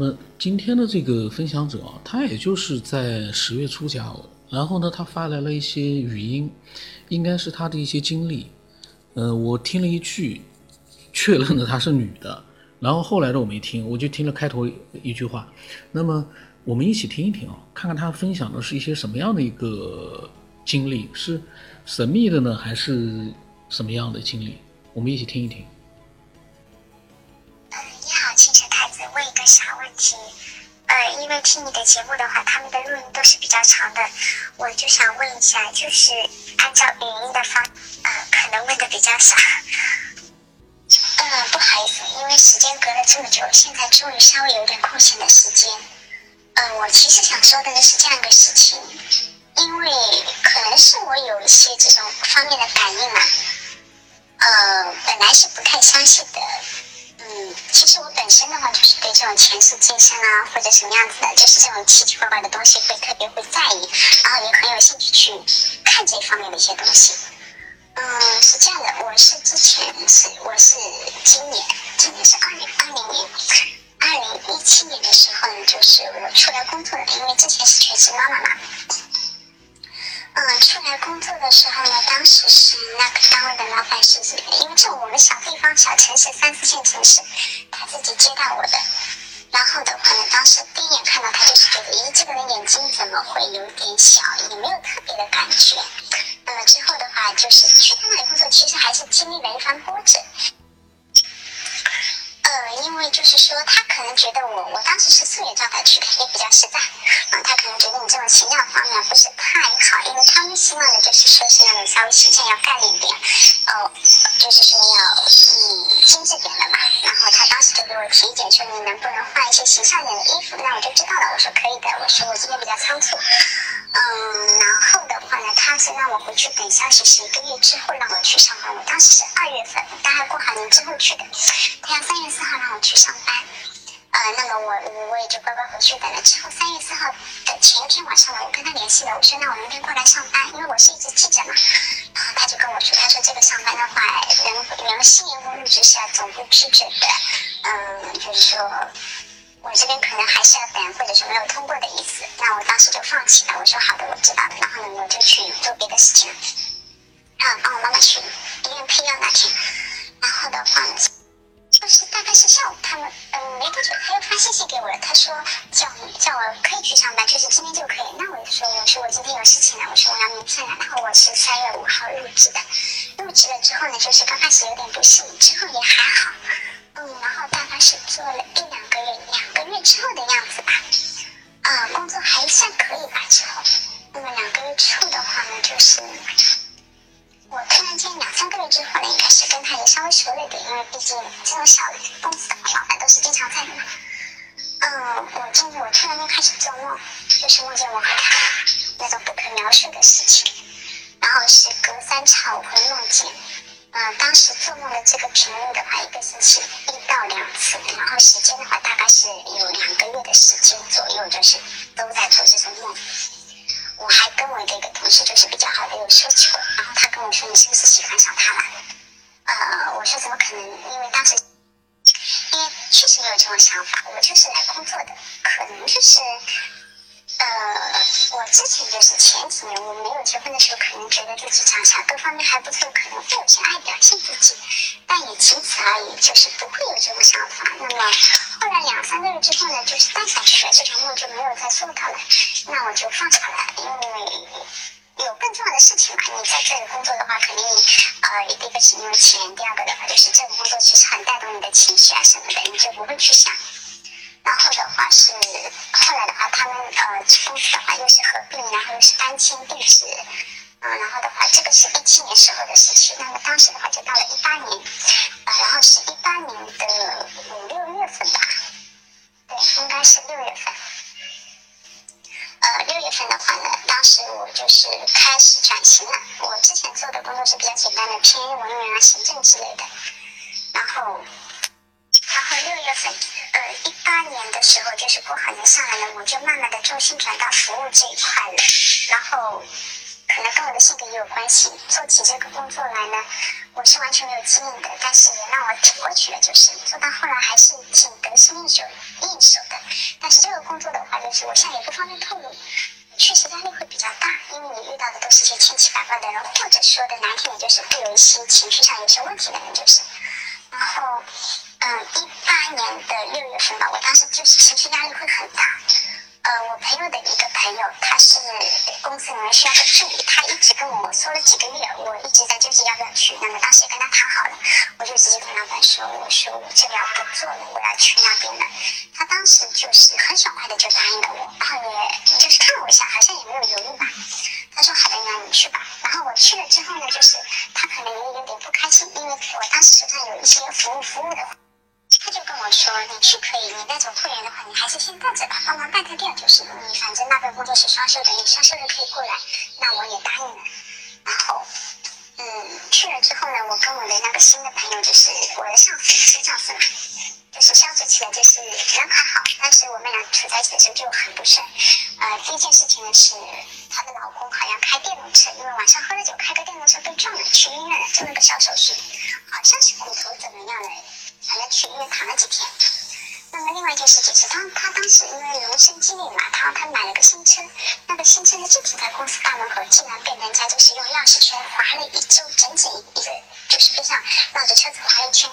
那么今天的这个分享者啊，他也就是在十月初加我，然后呢，他发来了一些语音，应该是他的一些经历。呃，我听了一句，确认了她是女的，然后后来的我没听，我就听了开头一句话。那么我们一起听一听啊，看看她分享的是一些什么样的一个经历，是神秘的呢，还是什么样的经历？我们一起听一听。嗯，你好，清晨太子，问一个小问题。呃，因为听你的节目的话，他们的录音都是比较长的，我就想问一下，就是按照语音的方，呃，可能问的比较少。嗯，不好意思，因为时间隔了这么久，现在终于稍微有点空闲的时间。嗯，我其实想说的呢是这样一个事情，因为可能是我有一些这种方面的感应嘛。呃，本来是不太相信的。其实我本身的话就是对这种前世今生啊，或者什么样子的，就是这种奇奇怪怪的东西会特别会在意，然后也很有兴趣去看这方面的一些东西。嗯，是这样的，我是之前是我是今年，今年是二零二零年，二零一七年的时候呢，就是我出来工作了，因为之前是全职妈妈嘛。嗯，出来工作的时候呢，当时是那个单位的老板是，因为这我们小地方、小城市、三四线城市，他自己接待我的。然后的话呢，当时第一眼看到他就是觉得，咦，这个人眼睛怎么会有点小，也没有特别的感觉。那么之后的话，就是去他那里工作，其实还是经历了一番波折。呃，因为就是说，他可能觉得我，我当时是素颜状态去的，也比较实在。嗯，他可能觉得你这种形象方面不是太好，因为他们希望的就是说是那种稍微形象要干练一点，哦，就是说要嗯精致点的嘛。然后他当时就给我提意见，说你能不能换一些形象点的衣服？那我就知道了，我说可以的。我说我今天比较仓促。嗯，然后的话呢，他是让我回去等消息，是一个月之后让我去上班。我当时是二月份，大概过好年之后去的。他要三月四号让我去上班，呃，那么我我也就乖乖回去等了。之后三月四号的前一天晚上呢，我跟他联系了，我说那我明天过来上班，因为我是一直记着嘛。然后他就跟我说，他说这个上班的话，人人新员工入职是要总部批准的，嗯，就是说。我这边可能还是要等，或者是没有通过的意思。那我当时就放弃了。我说好的，我知道了。然后呢，我就去做别的事情。啊，帮我妈妈去医院配药那天。然后的话呢，就是大概是下午，他们嗯没多久，他又发信息给我了。他说叫你叫我可以去上班，就是今天就可以。那我就说我说我今天有事情了，我说我要明天了。然后我是三月五号入职的，入职了之后呢，就是刚开始有点不适应，之后也还好。嗯，然后大概是做了一两个月，之后的样子吧。呃，工作还算可以吧。之后，那么两个月之后的话呢，就是我突然间两三个月之后呢，应该是跟他也稍微熟了点，因为毕竟这种小公司的老板都是经常在的嘛。嗯，我真的我突然间开始做梦，就是梦见我和他那种不可描述的事情，然后是隔三差五会梦见。嗯，当时做梦的这个频率的话，一个星期一到两次，然后时间的话大概是有两个月的时间左右，就是都在做这种梦。我还跟我的一个同事就是比较好的有说起过，然后他跟我说你是不是喜欢上他了？呃，我说怎么可能？因为当时因为确实有这种想法，我就是来工作的，可能就是。呃，我之前就是前几年我没结婚的时候，可能觉得自己长相各方面还不错，可能会有些爱表现自己，但也仅此而已，就是不会有这种想法。那么后来两三个月之后呢，就是淡下去了，这种梦就没有再做到了，那我就放下了，因为有更重要的事情嘛。你在这里工作的话，肯定呃，第一个是因为钱，第二个的话就是这个工作其实很带动你的情绪啊什么的，你就不会去想。然后的话是，后来的话，他们呃公司的话又是合并，然后又是搬迁地址，嗯，然后的话，这个是一七年时候的事情。那么当时的话就到了一八年，就是过好年上来了，我就慢慢的重心转到服务这一块了。然后可能跟我的性格也有关系。做起这个工作来呢，我是完全没有经验的，但是也让我挺过去了。就是做到后来还是挺得心应手应手的。但是这个工作的话，就是我现在也不方便透露，确实压力会比较大，因为你遇到的都是些千奇百怪的人，或者说的难听点，就是会有一些情绪上有些问题的人，就是。然后，嗯，一八年的六月份吧，我当时就是情绪压力会很大。呃，我朋友的一个朋友，他是公司里面需要个助理，他一直跟我说了几个月，我一直在纠结要不要去。那么当时也跟他谈好了，我就直接跟老板说，我说我这个要不做了，我要去那边了。他当时就是很爽快的就答应了我，然后也就是看我是双休的，你双休日可以过来。”那我也答应了。然后，嗯，去了之后呢，我跟我的那个新的朋友，就是我的上司，新上司嘛，就是相处起来就是人还好，但是我们俩处在一起的时候就很不顺。呃，第一件事情呢是她的老公好像开电动车，因为晚上喝了酒开个电动车被撞了，去医院了，做了个小手术，好像是骨头怎么样了。反正去医院躺了几天。那么另外一件事情是，他他当时因为人生经历嘛，他他买了个新车，那个新车呢就停在公司大门口，竟然被人家就是用钥匙圈划了一周，整整一个就是边上绕着车子划一圈。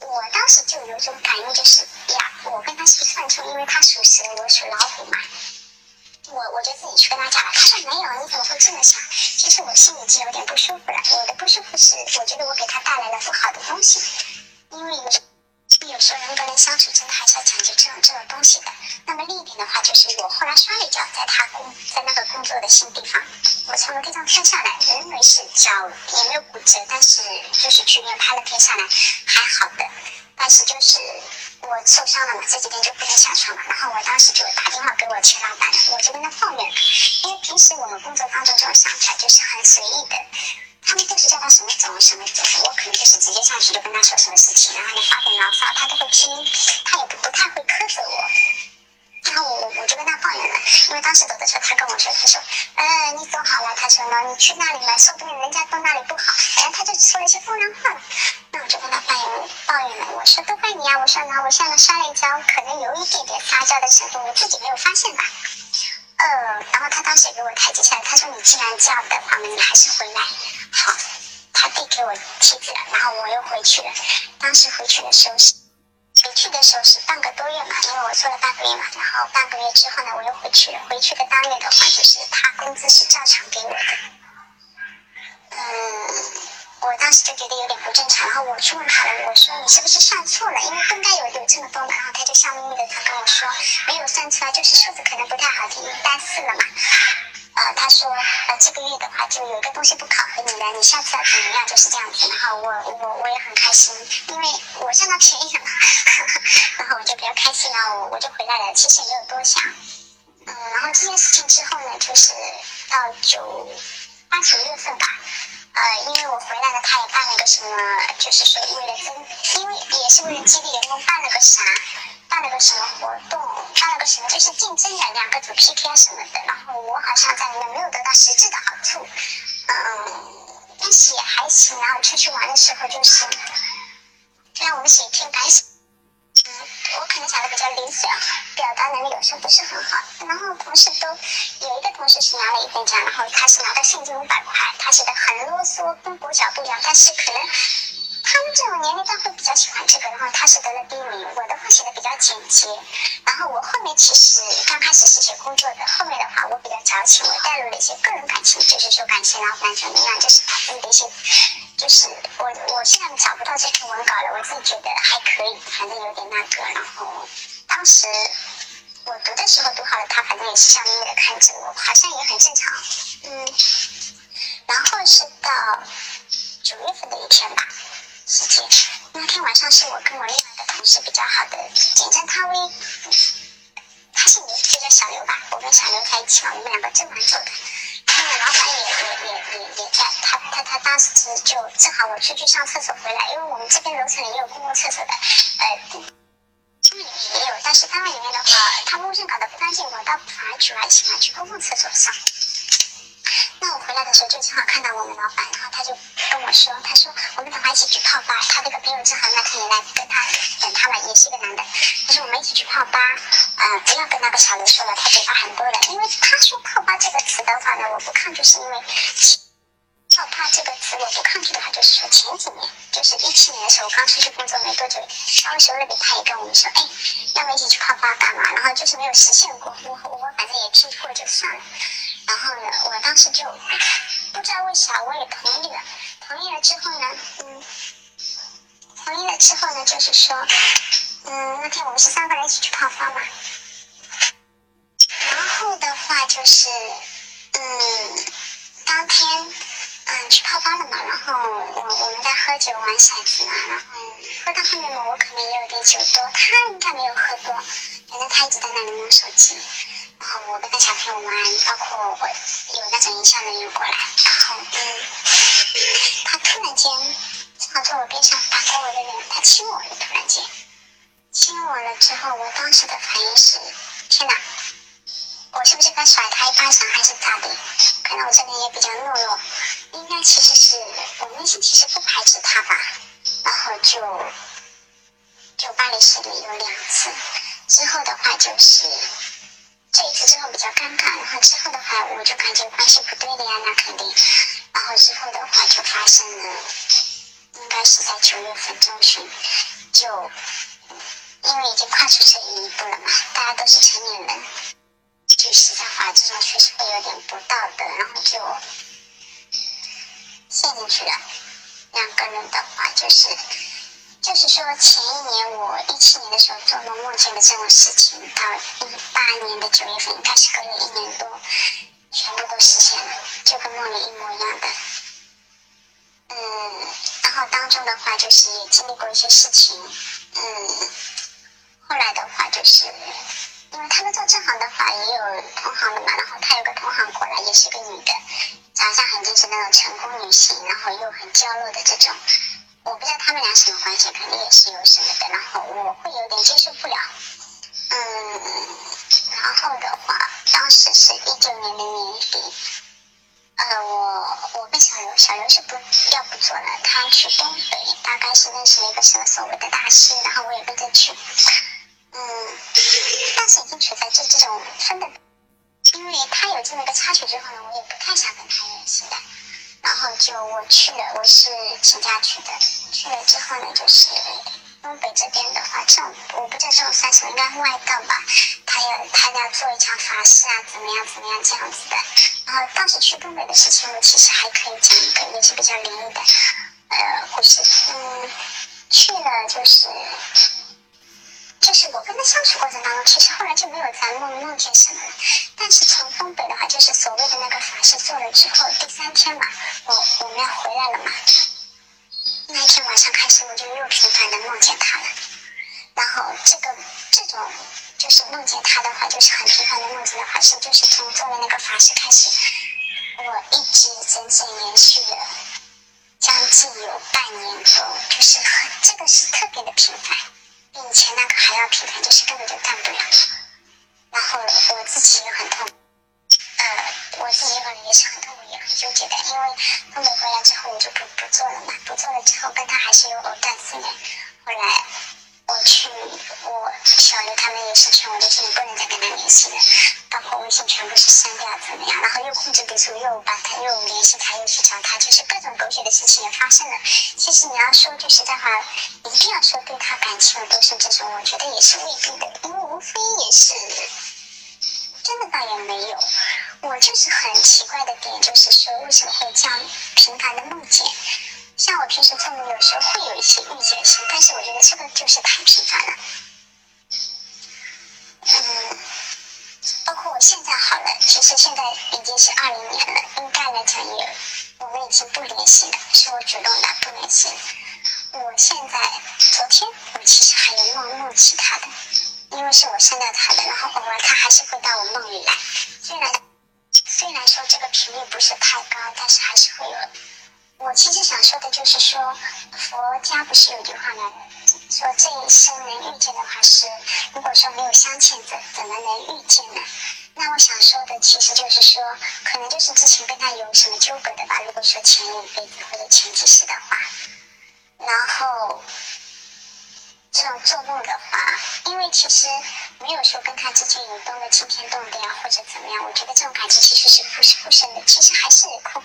我当时就有种感应，就是呀，我跟他是不是犯错？因为他属蛇，我属老虎嘛。我我就自己去跟他讲了，他说没有，你怎么会这么想？其实我心里就有点不舒服了。我的不舒服是，我觉得我给他带来了不好的东西。因为有有时候人跟人相处，真的还是要讲究这种这种东西的。那么另一点的话，就是我后来摔了一跤，在他工在那个工作的新地方，我从楼梯上跳下来，人没事，脚也没有骨折，但是就是去医院拍了片下来，还好的。但是就是我受伤了嘛，这几天就不能下床了。然后我当时就打电话给我前老板，我就跟他抱怨，因为平时我们工作当中这种相处就是很随意的。他们都是叫他什么总什么总，我可能就是直接上去就跟他说什么事情，然后呢发点牢骚，他都会听，他也不不太会苛责我。然后我我就跟他抱怨了，因为当时走的时候他跟我说，他说，呃，你走好了，他说呢，你去那里嘛，说不定人家都那里不好，反正他就说了一些风凉话。那我就跟他抱怨抱怨了，我说都怪你啊，我说呢，我现在摔了一跤，可能有一点点撒娇的程度，我自己没有发现吧。呃，然后他当时给我台阶下，他说你既然这样的话呢，你还是回来。好，他递给我梯子，然后我又回去了。当时回去的时候是，回去的时候是半个多月嘛，因为我做了半个月嘛。然后半个月之后呢，我又回去了。回去的当月的话，就是他工资是照常给我的。嗯。我当时就觉得有点不正常，然后我去问他了，我说你是不是算错了？因为不应该有有这么多嘛。然后他就笑眯眯的，他跟我说没有算错，就是数字可能不太好听，一单四了嘛。呃，他说呃这个月的话就有一个东西不考核你了，你下次要怎么样？就是这样子。然后我我我也很开心，因为我占到便宜了嘛。然后我就比较开心了，我我就回来了，其实也没有多想。嗯，然后这件事情之后呢，就是到九八九月份吧。呃，因为我回来了，他也办了个什么，就是说为了增，因为也是为了激励员工办了个啥，办了个什么活动，办了个什么，就是竞争的两个组 PK 啊什么的。然后我好像在里面没有得到实质的好处，嗯，但是也还行。然后出去玩的时候就是，就让我们写一篇感想。嗯我可能想的比较零碎，表达能力有时候不是很好。然后同事都有一个同事是拿了一份奖，然后他是拿到现金五百块，他写的很啰嗦，跟国小不一样，但是可能。他们这种年龄段会比较喜欢这个，然后他是得了第一名。我的话写的比较简洁，然后我后面其实刚开始是写工作的，后面的话我比较矫情，我带入了一些个人感情，就是说感谢老板怎么样，就是把自己的一些，就是我我现在找不到这篇文稿了，我自己觉得还可以，反正有点那个。然后当时我读的时候读好了，他反正也是笑眯眯的看着我，好像也很正常。嗯，然后是到九月份的一天吧。时间那天晚上是我跟我另外一个同事比较好的简称他为，他姓刘，就叫小刘吧。我跟小刘在一起嘛，我们两个正蛮走的。然后呢，老板也也也也也在，他他他当时就正好我出去上厕所回来，因为我们这边楼层也有公共厕所的，呃，单位里面也有，但是单位里面的话，他卫生搞得不干净，我倒反而主要喜欢去公共厕所上。那我回来的时候就正好看到我们老板，然后他就跟我说，他说我们等会一起去泡吧。他那个朋友正好那天也来跟他等他了，也是一个男的。他说我们一起去泡吧，呃，不要跟那个小刘说了，他嘴巴很多人。因为他说泡吧这个词的话呢，我不抗拒，是因为。泡吧这个词我不抗拒的话，就是说前几年，就是一七年的时候我，刚出去工作没多久，稍微熟了点，他也跟我们说，哎，要不一起去泡吧干嘛？然后就是没有实现过，我我反正也听过就算了。然后呢，我当时就不知道为啥我也同意了，同意了之后呢，嗯，同意了之后呢，就是说，嗯，那天我们是三个人一起去泡吧嘛，然后的话就是，嗯，当天。嗯，去泡吧了嘛，然后我我们在喝酒玩骰子嘛，然后喝到后面嘛，我可能也有点酒多，他应该没有喝多，反正他一直在那里摸手机，然后我跟小朋友玩，包括我有那种营销人员过来，然后嗯，他突然间正好坐我边上打过我的人，他亲我了，突然间亲我了之后，我当时的反应是天哪，我是不是该甩他一巴掌还是咋的？可能我这边也比较懦弱。应该其实是我内心其实不排斥他吧，然后就就巴黎市里有两次，之后的话就是这一次之后比较尴尬，然后之后的话我就感觉关系不对了呀，那肯定，然后之后的话就发生了，应该是在九月份中旬，就因为已经跨出这一步了嘛，大家都是成年人，就实在话这种确实会有点不道德，然后就。陷进去了。两个人的话，就是，就是说，前一年我一七年的时候做梦梦见的这种事情，到一八年的九月份，应该是隔了一年多，全部都实现了，就跟梦里一模一样的。嗯，然后当中的话，就是也经历过一些事情。嗯，后来的话，就是因为他们做正行的话，也有同行的嘛，然后他有个同行过来，也是个女的。长相很精致那种成功女性，然后又很娇弱的这种，我不知道他们俩什么关系，肯定也是有什么的。然后我会有点接受不了，嗯，然后的话，当时是一九年的年底，呃，我我跟小刘，小刘是不要不做了，他去东北，大概是认识了一个什么所谓的大师，然后我也跟着去，嗯，当时已经处在这这种分的。因为他有这么一个插曲之后呢，我也不太想跟他联系的。然后就我去了，我是请假去的。去了之后呢，就是东北这边的话，这种我不知道这种算什么，应该外道吧。他要他要做一场法事啊，怎么样怎么样这样子的。然后当时去东北的事情，我其实还可以讲一个，也是比较灵异的呃故事。嗯，去了就是。就是我跟他相处过程当中，其实后来就没有再梦梦见什么了。但是从东北的话，就是所谓的那个法事做了之后，第三天嘛，我我们要回来了嘛。那一天晚上开始，我就又频繁的梦见他了。然后这个这种就是梦见他的话，就是很频繁的梦见的话，是就是从做了那个法事开始，我一直整整延续了将近有半年多，就是很这个是特别的频繁。比以前那个还要频繁，就是根本就干不了。然后我自己也很痛，呃，我自己可能也是很痛苦，也很纠结的。因为东北回来之后，我就不不做了嘛，不做了之后，跟他还是有藕断丝连。后来。我去，我小刘他们也是劝我，就是你不能再跟他联系了，包括微信全部是删掉，怎么样？然后又控制不住，又把他又联系他，又去找他，就是各种狗血的事情也发生了。其实你要说句实在话，一定要说对他感情都是这种，我觉得也是未必的，因为无非也是真的倒也没有。我就是很奇怪的点，就是说为什么会这样频繁的梦见？像我平时做梦，有时候会有一些预见性，但是我觉得这个就是太频繁了。嗯，包括我现在好了，其实现在已经是二零年了，应该来讲也，我们已经不联系了，是我主动的不联系。我现在昨天我其实还有梦梦起他的，因为是我删掉他的，然后偶尔他还是会到我梦里来。虽然虽然说这个频率不是太高，但是还是会有。我其实想说的就是说，佛家不是有句话吗？说这一生能遇见的话是，如果说没有相欠，怎怎么能遇见呢？那我想说的其实就是说，可能就是之前跟他有什么纠葛的吧。如果说前一辈子或者前几世的话，然后这种做梦的话，因为其实没有说跟他之间有多么惊天动地啊，或者怎么样。我觉得这种感情其实是不是不深的，其实还是控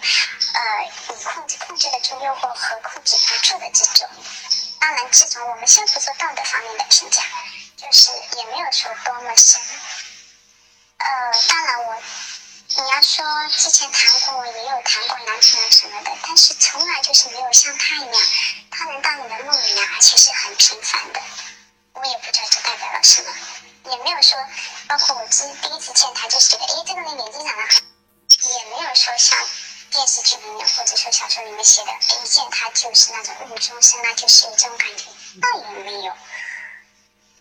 呃你控制控制得住诱惑和控制不住的这种。当然，这种我们先不说道德方面的评价，就是也没有说多么深。呃，当然我，你要说之前谈过，也有谈过男朋友什么的，但是从来就是没有像他一样，他能到你的梦里面，而且是很频繁的。我也不知道这代表了什么，也没有说，包括我之第一次见他，就是觉得，哎，这个人眼睛长得很，也没有说像电视剧里面或者说小说里面写的，一见他就是那种误终生啊，就是有这种感觉，倒也没有。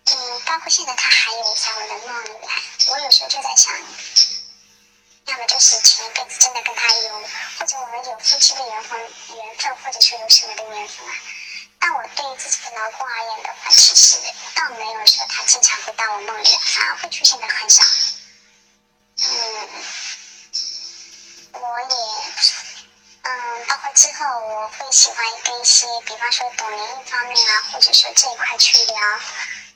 嗯，包括现在他还有在我的梦里来，我有时候就在想，那么就是前一辈子真的跟他有，或者我们有夫妻的缘分，缘分，或者说有什么的缘分啊。但我对于自己的老公而言的话，其实倒没有说他经常会到我梦里，反而会出现的很少。嗯，我也，嗯，包括之后我会喜欢跟一些，比方说懂灵异方面啊，或者说这一块去聊。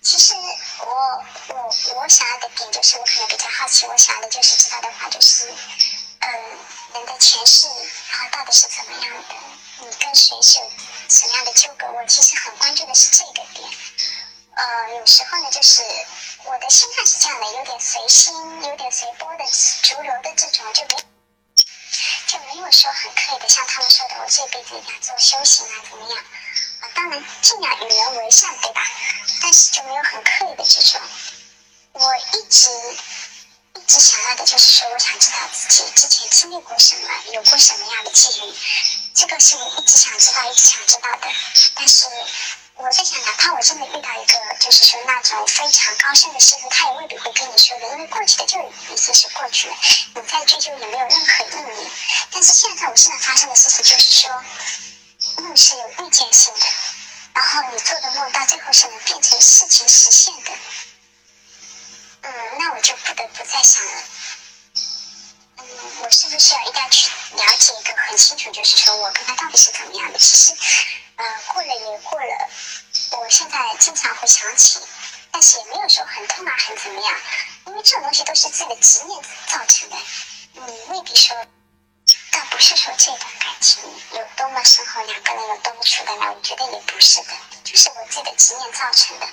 其实我我我想要的点就是，我可能比较好奇，我想的就是知道的话就是，嗯，人的前世，然后到底是怎么样的？你跟谁是什么样的纠葛？我其实很关注的是这个点。呃，有时候呢，就是我的心态是这样的，有点随心，有点随波的逐流的这种，就没就没有说很刻意的像他们说的，我这辈子要做修行啊，怎么样？啊，当然尽量与人为善，对吧？但是就没有很刻意的这种。我一直一直想要的就是说，我想知道自己之前经历过什么，有过什么样的际遇，这个是我一直想知道、一直想知道的。但是我在想，哪怕我真的遇到一个，就是说那种非常高深的师傅，他也未必会跟你说的，因为过去的就已经是过去了，你再追究也没有任何意义。但是现在在我身上发生的事情，就是说。梦是有预见性的，然后你做的梦到最后是能变成事情实现的。嗯，那我就不得不再想了。嗯，我是不是要一定要去了解一个很清楚，就是说我跟他到底是怎么样的？其实，呃，过了也过了，我现在经常会想起，但是也没有说很痛啊，很怎么样，因为这种东西都是自己的执念造成的，你未必说。倒不是说这个情有多么深厚，两个人有多么处得来，我觉得也不是的，就是我自己的执念造成的。